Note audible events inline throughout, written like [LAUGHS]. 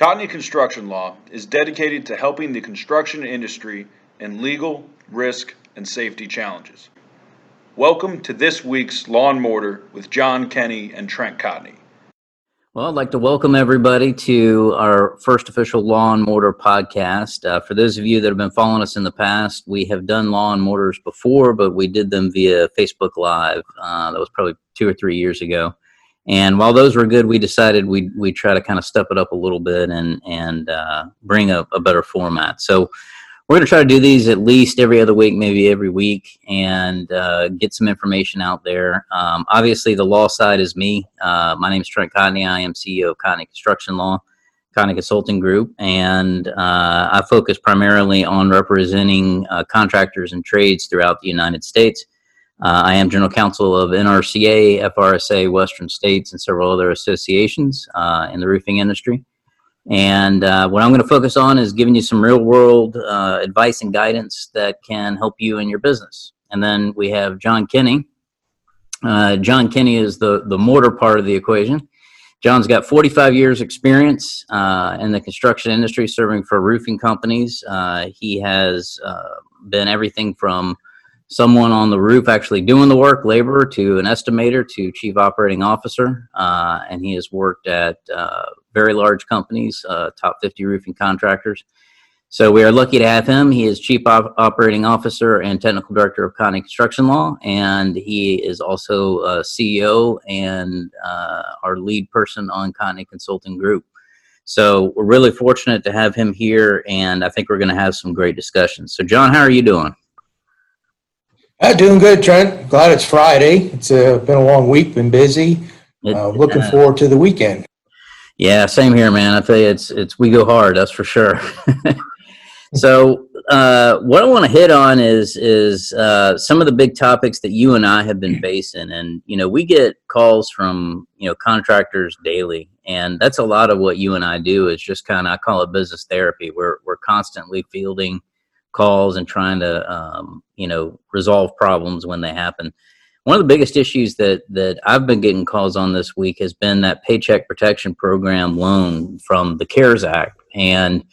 Cotney Construction Law is dedicated to helping the construction industry in legal, risk, and safety challenges. Welcome to this week's Law and Mortar with John Kenny and Trent Cotney. Well, I'd like to welcome everybody to our first official Law and Mortar podcast. Uh, for those of you that have been following us in the past, we have done Law and Mortars before, but we did them via Facebook Live. Uh, that was probably two or three years ago. And while those were good, we decided we we try to kind of step it up a little bit and and uh, bring a, a, better format. So we're going to try to do these at least every other week, maybe every week, and uh, get some information out there. Um, obviously, the law side is me. Uh, my name is Trent Cotney. I am CEO of Cotney Construction Law, Cotney Consulting Group, and uh, I focus primarily on representing uh, contractors and trades throughout the United States. Uh, I am general counsel of NRCA, FRSA, Western States, and several other associations uh, in the roofing industry. And uh, what I'm going to focus on is giving you some real world uh, advice and guidance that can help you in your business. And then we have John Kenny. Uh, John Kenny is the, the mortar part of the equation. John's got 45 years experience uh, in the construction industry serving for roofing companies. he has been everything from someone on the roof actually doing the work, laborer to an estimator to chief operating officer. Uh, and he has worked at uh, very large companies, uh, top 50 roofing contractors. So we are lucky to have him. He is chief op- operating officer and technical director of Cotney Construction Law, and he is also CEO and uh, our lead person on Cotney Consulting Group. So we're really fortunate to have him here, and I think we're going to have some great discussions. So, John, how are you doing? Uh, doing good, Trent. Glad it's Friday. It's uh, been a long week, been busy. Uh, looking forward to the weekend. Yeah, same here, man. I tell you, it's it's we go hard. That's for sure. [LAUGHS] so, uh, what I want to hit on is is uh, some of the big topics that you and I have been facing, and you know, we get calls from you know contractors daily, and that's a lot of what you and I do. Is just kind of I call it business therapy. We're we're constantly fielding calls and trying to um, you know resolve problems when they happen. One of the biggest issues that that I've been getting calls on this week has been that Paycheck Protection Program loan from the CARES Act, and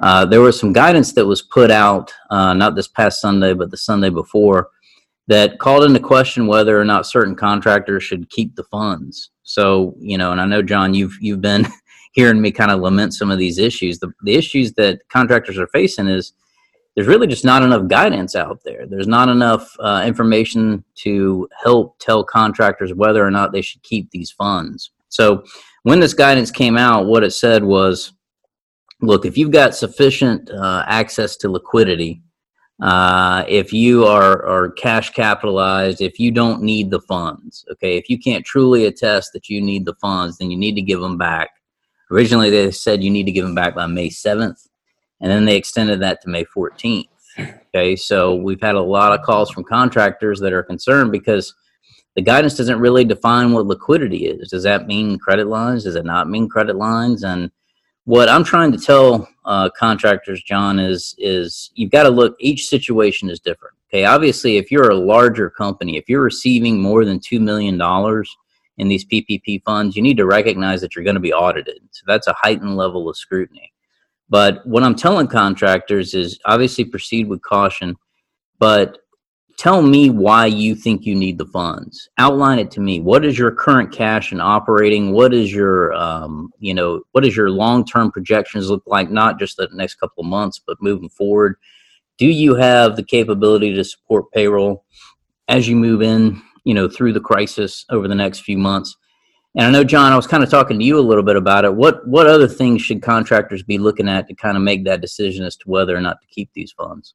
uh, there was some guidance that was put out uh, not this past Sunday, but the Sunday before that called into question whether or not certain contractors should keep the funds. So you know, and I know John, you've you've been [LAUGHS] hearing me kind of lament some of these issues. The the issues that contractors are facing is there's really just not enough guidance out there. There's not enough uh, information to help tell contractors whether or not they should keep these funds. So when this guidance came out, what it said was, look, if you've got sufficient uh, access to liquidity, uh, if you are, are cash capitalized, if you don't need the funds, okay, if you can't truly attest that you need the funds, then you need to give them back. Originally, they said you need to give them back by May 7th and then they extended that to May 14th. Okay, so we've had a lot of calls from contractors that are concerned because the guidance doesn't really define what liquidity is. Does that mean credit lines? Does it not mean credit lines? And what I'm trying to tell uh, contractors, John, is is you've got to look. Each situation is different. Okay, obviously, if you're a larger company, if you're receiving more than two million dollars in these PPP funds, you need to recognize that you're going to be audited. So that's a heightened level of scrutiny. But what I'm telling contractors is obviously proceed with caution, but tell me why you think you need the funds. Outline it to me. What is your current cash and operating? What is your, um, you know, what does your long-term projections look like? Not just the next couple of months, but moving forward. Do you have the capability to support payroll as you move in, you know, through the crisis over the next few months? And I know, John, I was kind of talking to you a little bit about it. What what other things should contractors be looking at to kind of make that decision as to whether or not to keep these funds?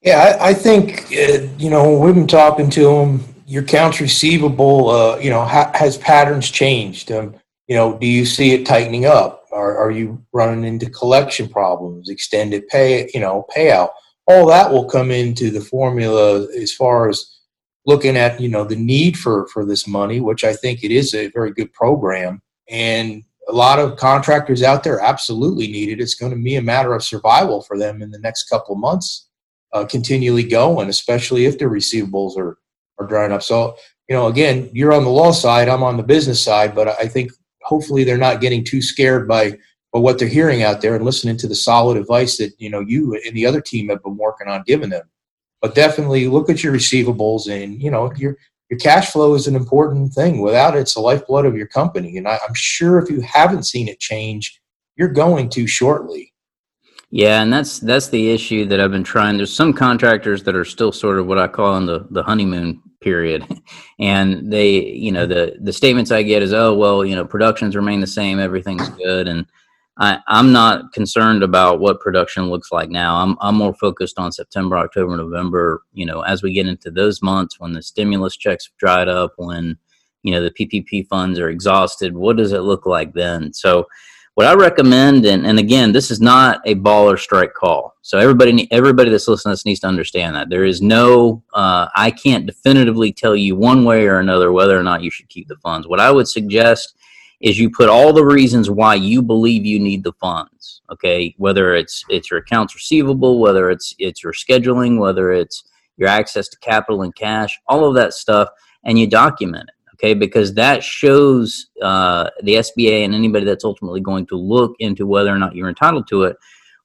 Yeah, I, I think uh, you know when we've been talking to them. Your accounts receivable, uh, you know, ha- has patterns changed? Um, you know, do you see it tightening up? Are, are you running into collection problems, extended pay, you know, payout? All that will come into the formula as far as looking at you know the need for for this money, which I think it is a very good program, and a lot of contractors out there absolutely need it. It's going to be a matter of survival for them in the next couple of months, uh, continually going, especially if their receivables are are drying up. So you know, again, you're on the law side, I'm on the business side, but I think hopefully they're not getting too scared by but what they're hearing out there and listening to the solid advice that you know you and the other team have been working on giving them. But definitely look at your receivables and you know your your cash flow is an important thing. Without it, it's the lifeblood of your company. And I, I'm sure if you haven't seen it change, you're going to shortly. Yeah, and that's that's the issue that I've been trying. There's some contractors that are still sort of what I call in the the honeymoon period, [LAUGHS] and they, you know, the the statements I get is, oh well, you know, productions remain the same, everything's good, and I, I'm not concerned about what production looks like now. I'm, I'm more focused on September, October, November. You know, as we get into those months when the stimulus checks have dried up, when you know the PPP funds are exhausted, what does it look like then? So, what I recommend, and, and again, this is not a ball or strike call. So everybody, everybody that's listening to this needs to understand that there is no, uh, I can't definitively tell you one way or another whether or not you should keep the funds. What I would suggest is you put all the reasons why you believe you need the funds okay? Whether it's it's your accounts receivable whether it's it's your scheduling whether it's your access to capital and cash all of that stuff and you document it okay? Because that shows uh, the sba and anybody that's ultimately going to look into whether or not you're entitled to it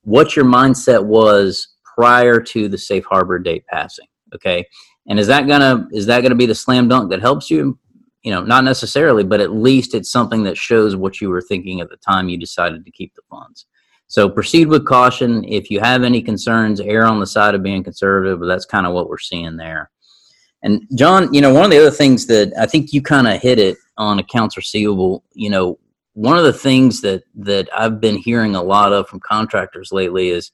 what your mindset was prior to the safe harbor date passing okay? And is that gonna is that gonna be the slam dunk that helps you you know, not necessarily, but at least it's something that shows what you were thinking at the time you decided to keep the funds. So proceed with caution. If you have any concerns, err on the side of being conservative, but that's kind of what we're seeing there. And John, you know, one of the other things that I think you kind of hit it on accounts receivable, you know, one of the things that that I've been hearing a lot of from contractors lately is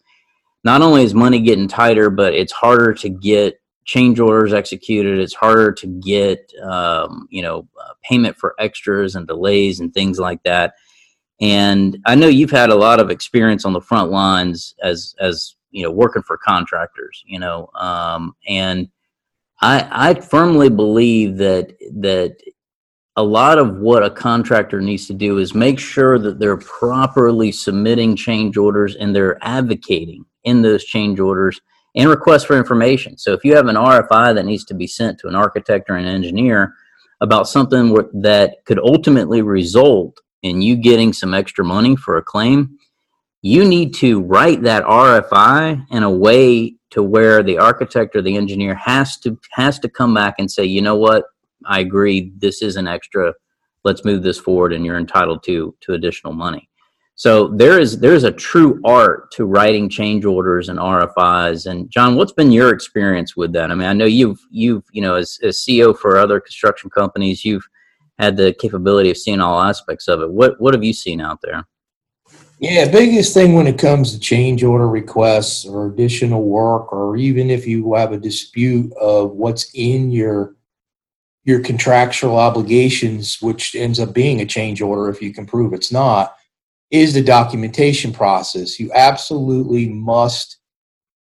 not only is money getting tighter, but it's harder to get change orders executed. It's harder to get, um, you know, uh, payment for extras and delays and things like that. And I know you've had a lot of experience on the front lines as, as you know, working for contractors. You know, um, and I, I firmly believe that that a lot of what a contractor needs to do is make sure that they're properly submitting change orders and they're advocating in those change orders and requests for information. So if you have an RFI that needs to be sent to an architect or an engineer about something that could ultimately result in you getting some extra money for a claim, you need to write that RFI in a way to where the architect or the engineer has to has to come back and say, you know what, I agree, this is an extra. Let's move this forward, and you're entitled to to additional money. So there is there is a true art to writing change orders and RFIs. And John, what's been your experience with that? I mean, I know you've you've you know as, as CEO for other construction companies, you've had the capability of seeing all aspects of it. What what have you seen out there? Yeah, biggest thing when it comes to change order requests or additional work, or even if you have a dispute of what's in your your contractual obligations, which ends up being a change order if you can prove it's not is the documentation process. You absolutely must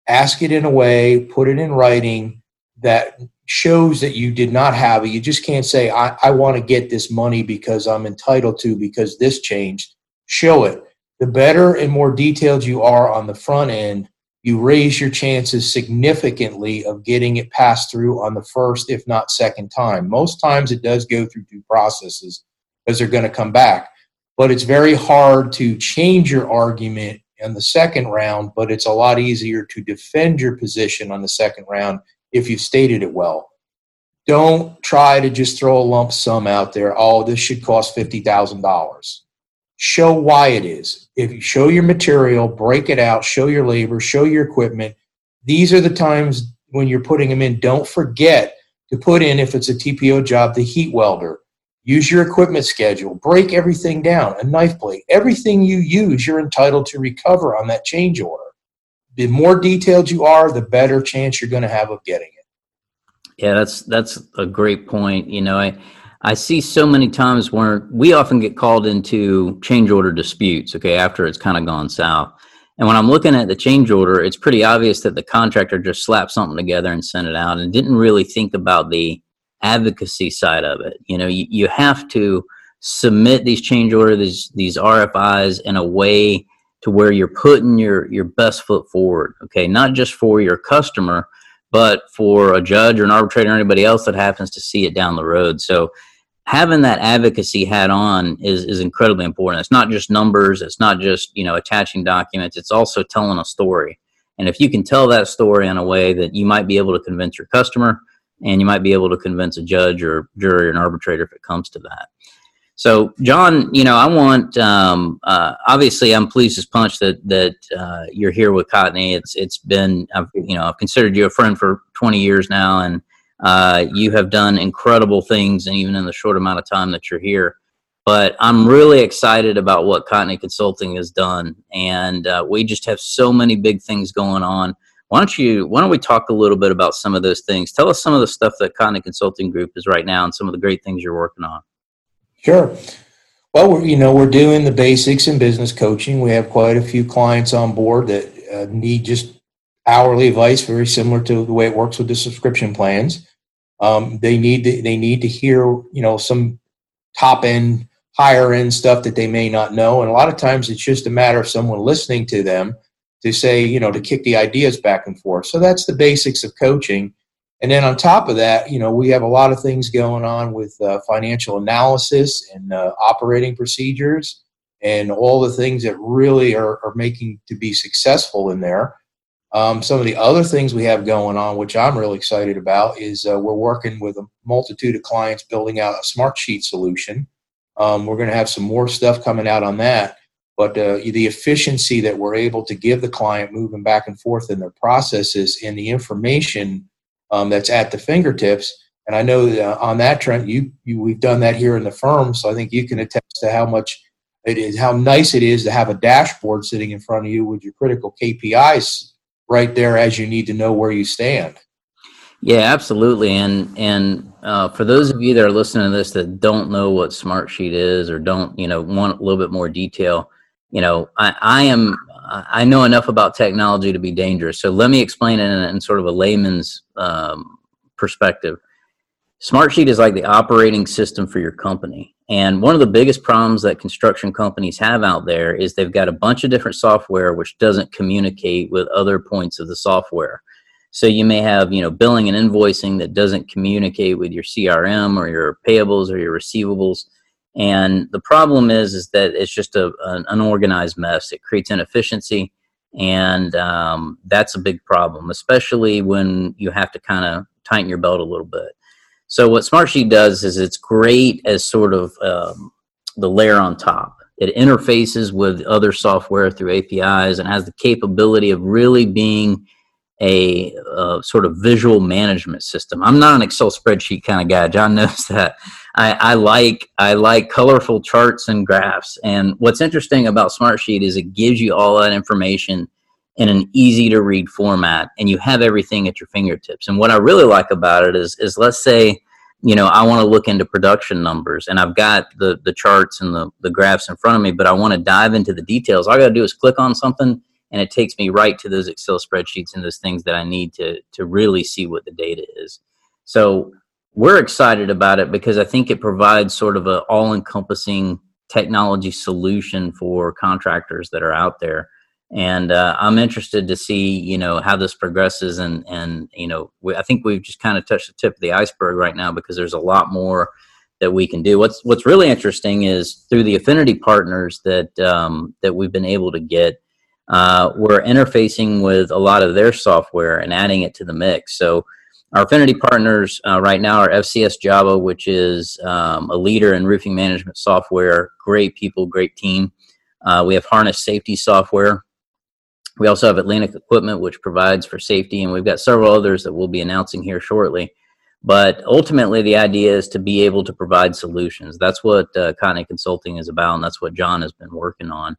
ask it in a way, put it in writing that shows that you did not have it. You just can't say, I, I want to get this money because I'm entitled to because this changed. Show it. The better and more detailed you are on the front end, you raise your chances significantly of getting it passed through on the first, if not second time. Most times it does go through two processes because they're going to come back but it's very hard to change your argument in the second round, but it's a lot easier to defend your position on the second round if you've stated it well. Don't try to just throw a lump sum out there. Oh, this should cost $50,000. Show why it is. If you show your material, break it out, show your labor, show your equipment. These are the times when you're putting them in. Don't forget to put in, if it's a TPO job, the heat welder Use your equipment schedule. Break everything down. A knife blade. Everything you use, you're entitled to recover on that change order. The more detailed you are, the better chance you're going to have of getting it. Yeah, that's that's a great point. You know, I I see so many times where we often get called into change order disputes. Okay, after it's kind of gone south. And when I'm looking at the change order, it's pretty obvious that the contractor just slapped something together and sent it out and didn't really think about the advocacy side of it. You know, you, you have to submit these change orders, these, these RFIs in a way to where you're putting your, your best foot forward. Okay. Not just for your customer, but for a judge or an arbitrator or anybody else that happens to see it down the road. So having that advocacy hat on is is incredibly important. It's not just numbers. It's not just you know attaching documents. It's also telling a story. And if you can tell that story in a way that you might be able to convince your customer, and you might be able to convince a judge or jury or an arbitrator if it comes to that. So, John, you know, I want um, uh, obviously I'm pleased as punch that that uh, you're here with Cotney. It's it's been I've you know I've considered you a friend for 20 years now, and uh, you have done incredible things, and even in the short amount of time that you're here. But I'm really excited about what Cotney Consulting has done, and uh, we just have so many big things going on. Why don't you? Why don't we talk a little bit about some of those things? Tell us some of the stuff that Cotney Consulting Group is right now, and some of the great things you're working on. Sure. Well, we're, you know, we're doing the basics in business coaching. We have quite a few clients on board that uh, need just hourly advice, very similar to the way it works with the subscription plans. Um, they need to, they need to hear, you know, some top end, higher end stuff that they may not know, and a lot of times it's just a matter of someone listening to them to say, you know, to kick the ideas back and forth. So that's the basics of coaching. And then on top of that, you know, we have a lot of things going on with uh, financial analysis and uh, operating procedures and all the things that really are, are making to be successful in there. Um, some of the other things we have going on, which I'm really excited about, is uh, we're working with a multitude of clients building out a Smartsheet solution. Um, we're going to have some more stuff coming out on that. But uh, the efficiency that we're able to give the client moving back and forth in their processes and the information um, that's at the fingertips. And I know that uh, on that Trent, you, you we've done that here in the firm, so I think you can attest to how much it is, how nice it is to have a dashboard sitting in front of you with your critical KPIs right there as you need to know where you stand. Yeah, absolutely. And and uh, for those of you that are listening to this that don't know what Smartsheet is or don't you know want a little bit more detail, you know, I, I am I know enough about technology to be dangerous. So let me explain it in, in sort of a layman's um, perspective. Smartsheet is like the operating system for your company. And one of the biggest problems that construction companies have out there is they've got a bunch of different software which doesn't communicate with other points of the software. So you may have, you know, billing and invoicing that doesn't communicate with your CRM or your payables or your receivables. And the problem is, is that it's just a, an unorganized mess. It creates inefficiency, and um, that's a big problem, especially when you have to kind of tighten your belt a little bit. So what Smartsheet does is it's great as sort of um, the layer on top. It interfaces with other software through APIs and has the capability of really being a, a, sort of visual management system. I'm not an Excel spreadsheet kind of guy. John [LAUGHS] knows that. I, I, like I like colorful charts and graphs. And what's interesting about Smartsheet is it gives you all that information in an easy to read format, and you have everything at your fingertips. And what I really like about it is is let's say you know I want to look into production numbers, and I've got the the charts and the the graphs in front of me, but I want to dive into the details. All I got to do is click on something and it takes me right to those Excel spreadsheets and those things that I need to to really see what the data is. So we're excited about it because I think it provides sort of an all-encompassing technology solution for contractors that are out there. And uh, I'm interested to see, you know, how this progresses. And and you know, we, I think we've just kind of touched the tip of the iceberg right now because there's a lot more that we can do. What's what's really interesting is through the affinity partners that um, that we've been able to get uh, we're interfacing with a lot of their software and adding it to the mix. So our affinity partners uh, right now are FCS Java, which is um, a leader in roofing management software. Great people, great team. Uh, we have harness safety software. We also have Atlantic Equipment, which provides for safety, and we've got several others that we'll be announcing here shortly. But ultimately, the idea is to be able to provide solutions. That's what uh, Consulting is about, and that's what John has been working on.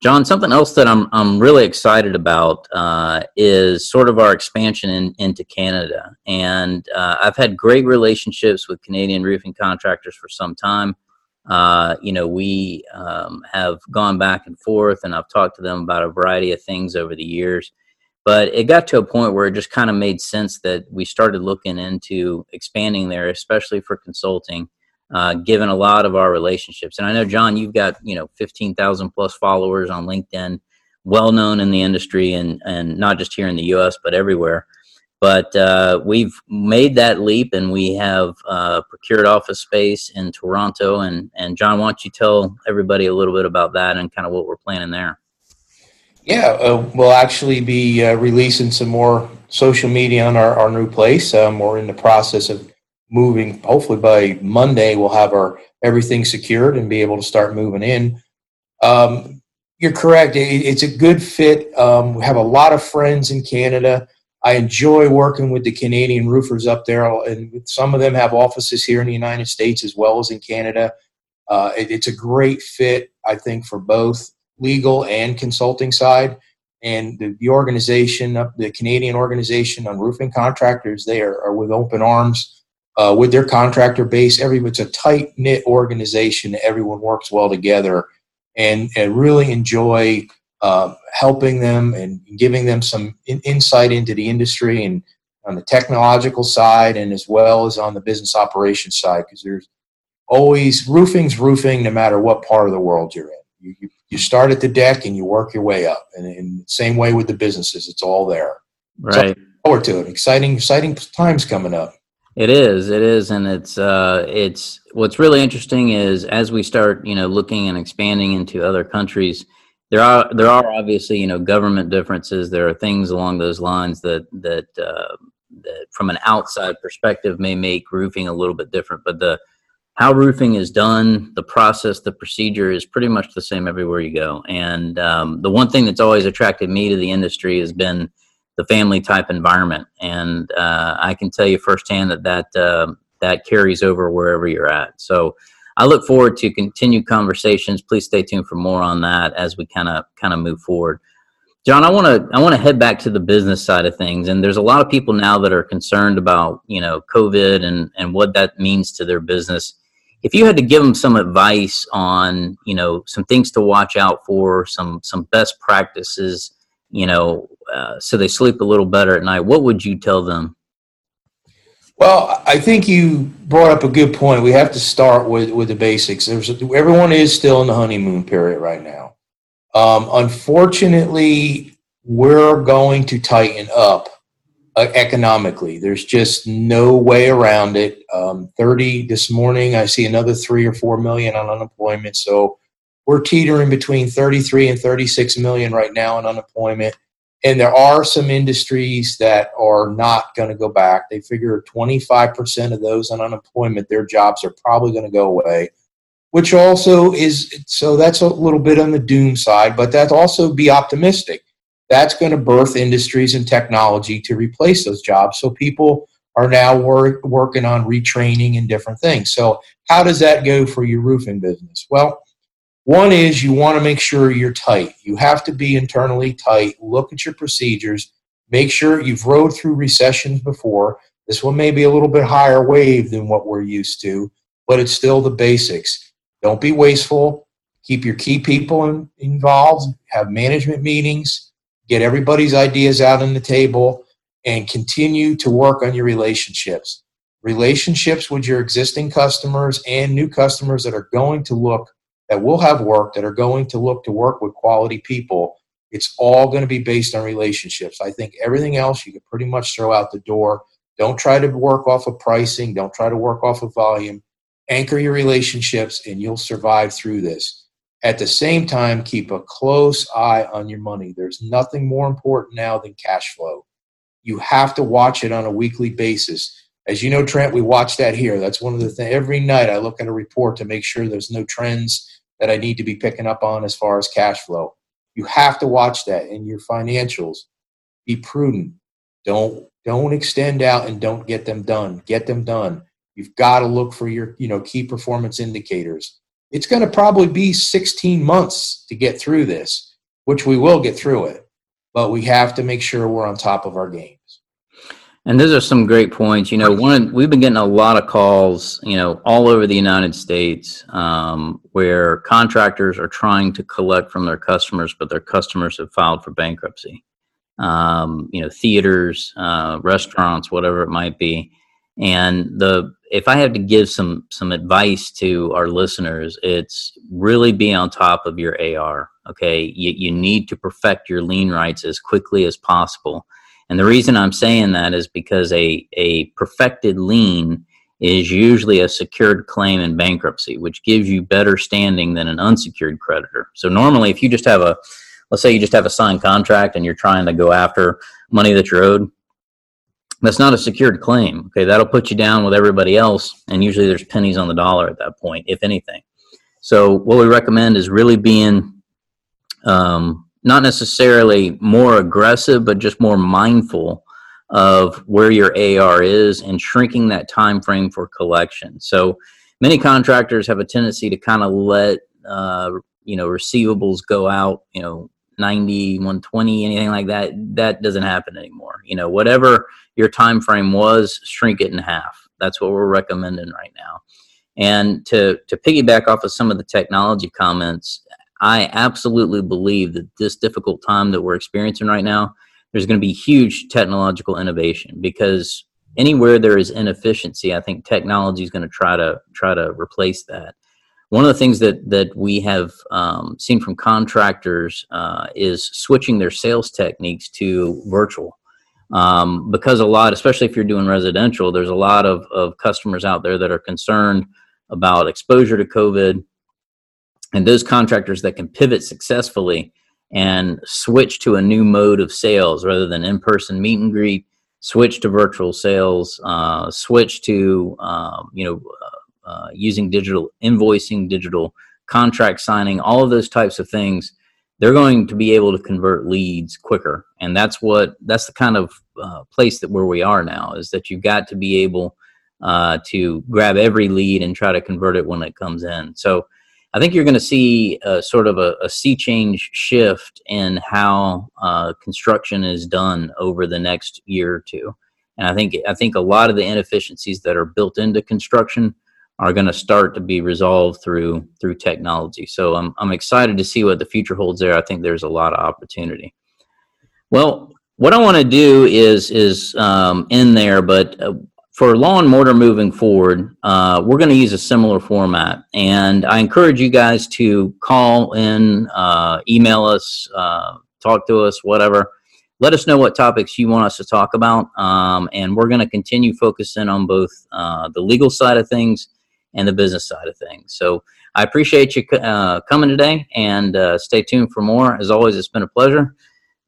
John, something else that I'm I'm really excited about uh, is sort of our expansion in, into Canada, and uh, I've had great relationships with Canadian roofing contractors for some time. Uh, you know, we um, have gone back and forth, and I've talked to them about a variety of things over the years. But it got to a point where it just kind of made sense that we started looking into expanding there, especially for consulting uh, given a lot of our relationships. And I know, John, you've got you know 15,000 plus followers on LinkedIn, well known in the industry, and and not just here in the U.S. but everywhere. But uh, we've made that leap, and we have uh, procured office space in Toronto. And and John, why don't you tell everybody a little bit about that and kind of what we're planning there? Yeah, uh, we'll actually be uh, releasing some more social media on our, our new place. Um, we're in the process of moving. Hopefully by Monday, we'll have our everything secured and be able to start moving in. Um, you're correct. It, it's a good fit. Um, we have a lot of friends in Canada. I enjoy working with the Canadian roofers up there, and some of them have offices here in the United States as well as in Canada. Uh, it, it's a great fit, I think, for both legal and consulting side. And the, the organization, the Canadian organization on roofing contractors, they are, are with open arms uh, with their contractor base. Every it's a tight knit organization. Everyone works well together, and, and really enjoy uh, helping them and giving them some in, insight into the industry and on the technological side, and as well as on the business operations side, because there's always roofing's roofing, no matter what part of the world you're in. You, you, you start at the deck and you work your way up. And, in the same way with the businesses, it's all there. Right. So forward to it. Exciting, exciting times coming up. It is. It is, and it's uh, it's what's really interesting is as we start, you know, looking and expanding into other countries, there are there are obviously you know government differences. There are things along those lines that that uh, that from an outside perspective may make roofing a little bit different, but the how roofing is done, the process, the procedure is pretty much the same everywhere you go. And um, the one thing that's always attracted me to the industry has been the family type environment. And uh, I can tell you firsthand that that, uh, that carries over wherever you're at. So I look forward to continued conversations. Please stay tuned for more on that as we kind of kind of move forward. John, I want to I want to head back to the business side of things, and there's a lot of people now that are concerned about you know COVID and and what that means to their business if you had to give them some advice on you know some things to watch out for some some best practices you know uh, so they sleep a little better at night what would you tell them well i think you brought up a good point we have to start with with the basics there's everyone is still in the honeymoon period right now um, unfortunately we're going to tighten up uh, economically. There's just no way around it. Um, 30 this morning, I see another three or four million on unemployment. So we're teetering between 33 and 36 million right now in unemployment. And there are some industries that are not going to go back. They figure 25% of those on unemployment, their jobs are probably going to go away, which also is so that's a little bit on the doom side, but that also be optimistic that's going to birth industries and technology to replace those jobs. So people are now work, working on retraining and different things. So how does that go for your roofing business? Well, one is you want to make sure you're tight. You have to be internally tight. Look at your procedures. Make sure you've rode through recessions before. This one may be a little bit higher wave than what we're used to, but it's still the basics. Don't be wasteful. Keep your key people in, involved. Have management meetings get everybody's ideas out on the table, and continue to work on your relationships. Relationships with your existing customers and new customers that are going to look, that will have work, that are going to look to work with quality people. It's all going to be based on relationships. I think everything else you can pretty much throw out the door. Don't try to work off of pricing, don't try to work off of volume. Anchor your relationships, and you'll survive through this. At the same time, keep a close eye on your money. There's nothing more important now than cash flow. You have to watch it on a weekly basis. As you know, Trent, we watch that here. That's one of the things. Every night I look at a report to make sure there's no trends that I need to be picking up on as far as cash flow. You have to watch that in your financials. Be prudent. Don't don't extend out and don't get them done. Get them done. You've got to look for your you know key performance indicators it's going to probably be 16 months to get through this, which we will get through it, but we have to make sure we're on top of our games. And those are some great points. You know, one we've been getting a lot of calls, you know, all over the United States, um, where contractors are trying to collect from their customers, but their customers have filed for bankruptcy. Um, you know, theaters, uh, restaurants, whatever it might be, and the if I have to give some some advice to our listeners, it's really be on top of your AR. Okay, you, you need to perfect your lien rights as quickly as possible. And the reason I'm saying that is because a, a perfected lien is usually a secured claim in bankruptcy, which gives you better standing than an unsecured creditor. So normally, if you just have a, let's say you just have a signed contract and you're trying to go after money that you're owed, that's not a secured claim. Okay, that'll put you down with everybody else, and usually there's pennies on the dollar at that point, if anything. So what we recommend is really being um, not necessarily more aggressive, but just more mindful of where your AR is and shrinking that time frame for collection. So many contractors have a tendency to kind of let uh, you know receivables go out, you know, 90, 120, anything like that. That doesn't happen anymore. You know, whatever your time frame was, shrink it in half. That's what we're recommending right now. And to to piggyback off of some of the technology comments, I absolutely believe that this difficult time that we're experiencing right now there's going to be huge technological innovation because anywhere there is inefficiency, I think technology is going to try to try to replace that. One of the things that that we have um, seen from contractors uh, is switching their sales techniques to virtual. Um, because a lot, especially if you're doing residential, there's a lot of, of customers out there that are concerned about exposure to COVID. And those contractors that can pivot successfully and switch to a new mode of sales rather than in-person meet and greet switch to virtual sales uh, switch to um, you know uh, uh, using digital invoicing digital contract signing all of those types of things they're going to be able to convert leads quicker. And that's what that's the kind of uh, place that where we are now is that you've got to be able uh, to grab every lead and try to convert it when it comes in. So I think you're going to see a, sort of a, a sea change shift in how uh, construction is done over the next year or two. And I think I think a lot of the inefficiencies that are built into construction are going to start to be resolved through through technology. So I'm I'm excited to see what the future holds there. I think there's a lot of opportunity. Well, what I want to do is is um, in there, but uh, for Law and Mortar moving forward, uh, we're going to use a similar format. And I encourage you guys to call in, uh, email us, uh, talk to us, whatever. Let us know what topics you want us to talk about. Um, and we're going to continue focusing on both uh, the legal side of things and the business side of things. So I appreciate you uh, coming today and uh, stay tuned for more. As always, it's been a pleasure.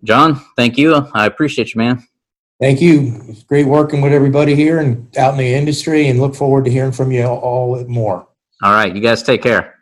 John, thank you. I appreciate you, man. Thank you. It's great working with everybody here and out in the industry and look forward to hearing from you all more. All right. You guys take care.